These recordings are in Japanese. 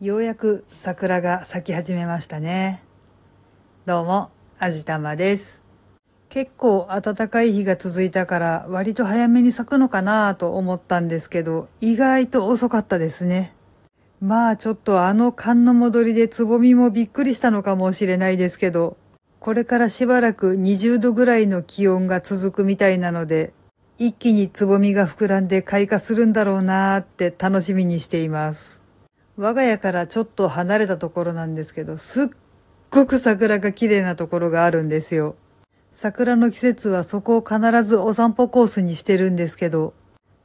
ようやく桜が咲き始めましたね。どうも、あじたまです。結構暖かい日が続いたから割と早めに咲くのかなと思ったんですけど、意外と遅かったですね。まあちょっとあの寒の戻りでつぼみもびっくりしたのかもしれないですけど、これからしばらく20度ぐらいの気温が続くみたいなので、一気につぼみが膨らんで開花するんだろうなーって楽しみにしています。我が家からちょっと離れたところなんですけど、すっごく桜が綺麗なところがあるんですよ。桜の季節はそこを必ずお散歩コースにしてるんですけど、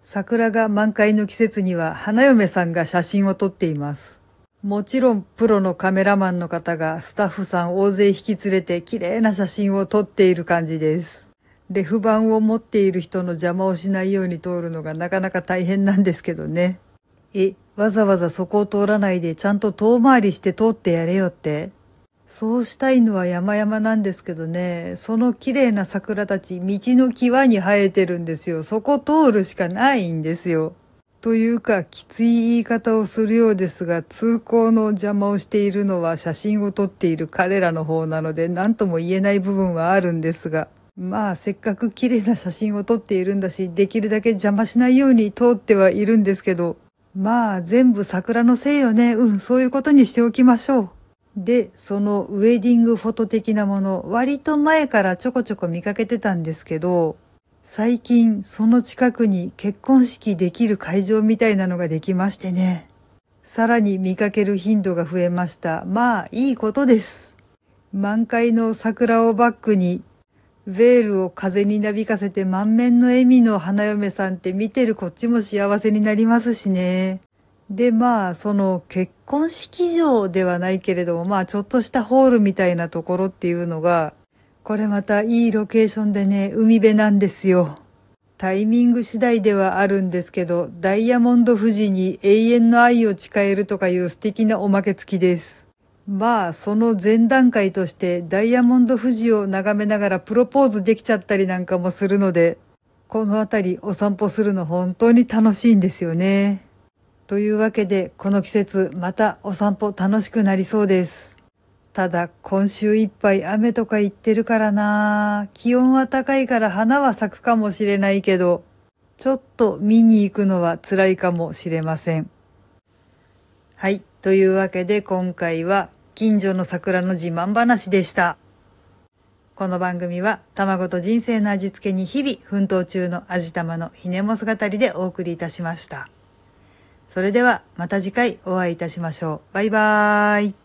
桜が満開の季節には花嫁さんが写真を撮っています。もちろんプロのカメラマンの方がスタッフさん大勢引き連れて綺麗な写真を撮っている感じです。レフ板を持っている人の邪魔をしないように通るのがなかなか大変なんですけどね。え、わざわざそこを通らないでちゃんと遠回りして通ってやれよって。そうしたいのは山々なんですけどね、その綺麗な桜たち、道の際に生えてるんですよ。そこ通るしかないんですよ。というか、きつい言い方をするようですが、通行の邪魔をしているのは写真を撮っている彼らの方なので、何とも言えない部分はあるんですが、まあ、せっかく綺麗な写真を撮っているんだし、できるだけ邪魔しないように通ってはいるんですけど、まあ、全部桜のせいよね。うん、そういうことにしておきましょう。で、そのウェディングフォト的なもの、割と前からちょこちょこ見かけてたんですけど、最近その近くに結婚式できる会場みたいなのができましてね。さらに見かける頻度が増えました。まあ、いいことです。満開の桜をバックに、ベールを風になびかせて満面の笑みの花嫁さんって見てるこっちも幸せになりますしね。で、まあ、その結婚式場ではないけれども、まあ、ちょっとしたホールみたいなところっていうのが、これまたいいロケーションでね、海辺なんですよ。タイミング次第ではあるんですけど、ダイヤモンド富士に永遠の愛を誓えるとかいう素敵なおまけ付きです。まあ、その前段階としてダイヤモンド富士を眺めながらプロポーズできちゃったりなんかもするので、このあたりお散歩するの本当に楽しいんですよね。というわけで、この季節またお散歩楽しくなりそうです。ただ、今週いっぱい雨とか言ってるからな気温は高いから花は咲くかもしれないけど、ちょっと見に行くのは辛いかもしれません。はい。というわけで今回は近所の桜の自慢話でした。この番組は卵と人生の味付けに日々奮闘中の味玉のひねもす語りでお送りいたしました。それではまた次回お会いいたしましょう。バイバーイ。